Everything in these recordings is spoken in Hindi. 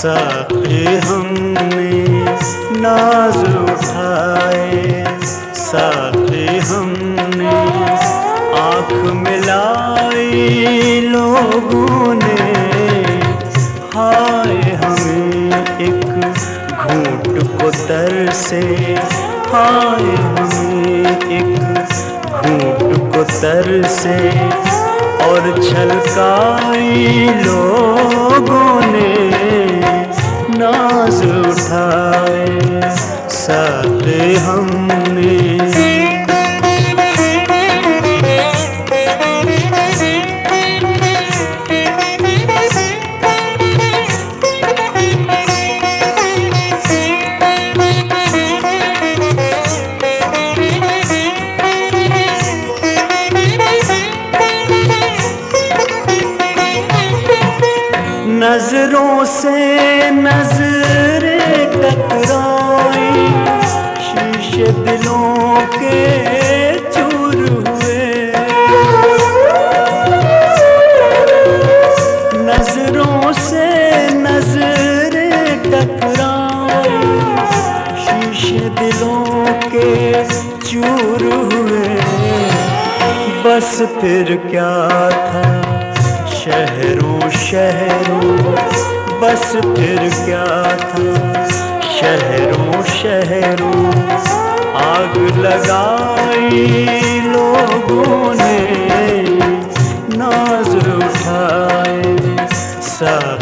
साके हमने नाज उठाए साके हमने आँख मिलाई लोगों ने। हाय हमें एक घूट को से। हाय हमें एक घूट को से। और छलकाई लोगों ने। नाज उठाए साथ हमने नज़रों से नज़रें टकराई शीशे दिलों के चूर हुए। नज़रों से नज़रें टकराई शीशे दिलों के चूर हुए। बस फिर क्या था शहरों शहरों बस फिर क्या था? शहरों शहरों आग लगाई लोगों ने नाज उठाए साथे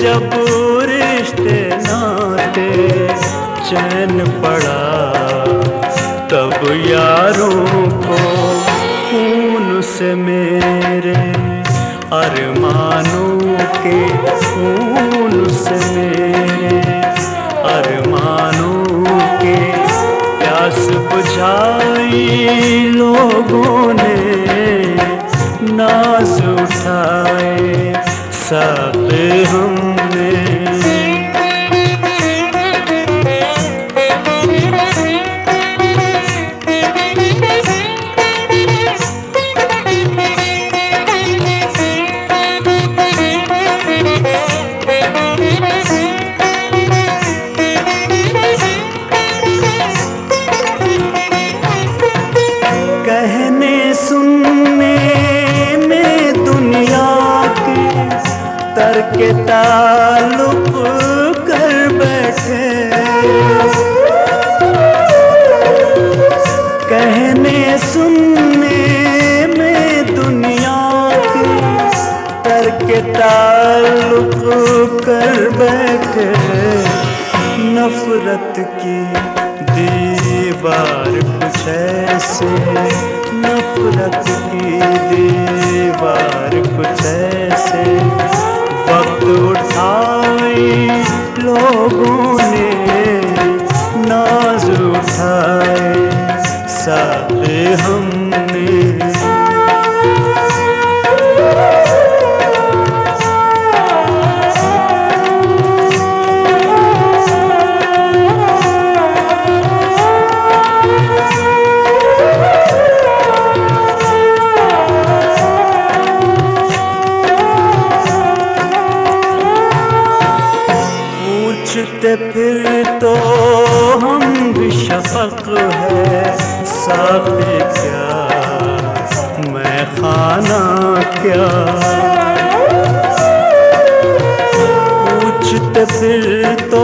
जब रिश्ते नाते चैन पड़ा, तब यारों को खून से मेरे अरमानों के खून से मेरे अरमानों के प्यास बुझाई लोगों ने, नाज उठाए साथ हमने। तर्क ताल्लुक कर बैठे। कहने सुनने में दुनिया के तर्क ताल्लुक कर बैठे। नफरत की दीवार कुछ ऐसे नफरत पूछते फिर तो हम भी शफक है। साफे क्या? मैं खाना क्या? पूछते फिर तो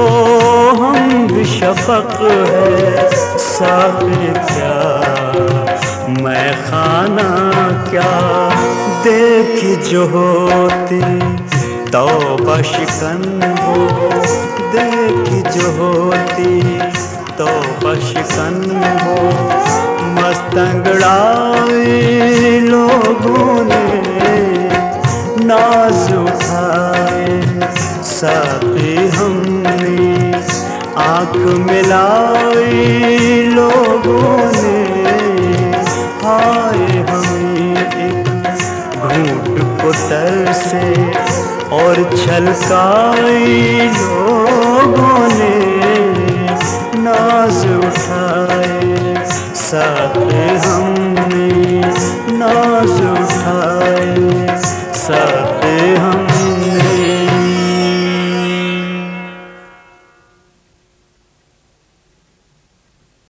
हम भी शफक है। साफे क्या? मैं खाना क्या? देखी जो होती तौबा शिकन हो, देखी जो होती। तौबा शिकन हो मस्तंगड़ाए लोगों ने। नाज उठाए, साथी हमने। आँख मिलाई लोगों ने। घूट तरसे से और छलकाई लोगों ने नाज उठाए। साथ हमने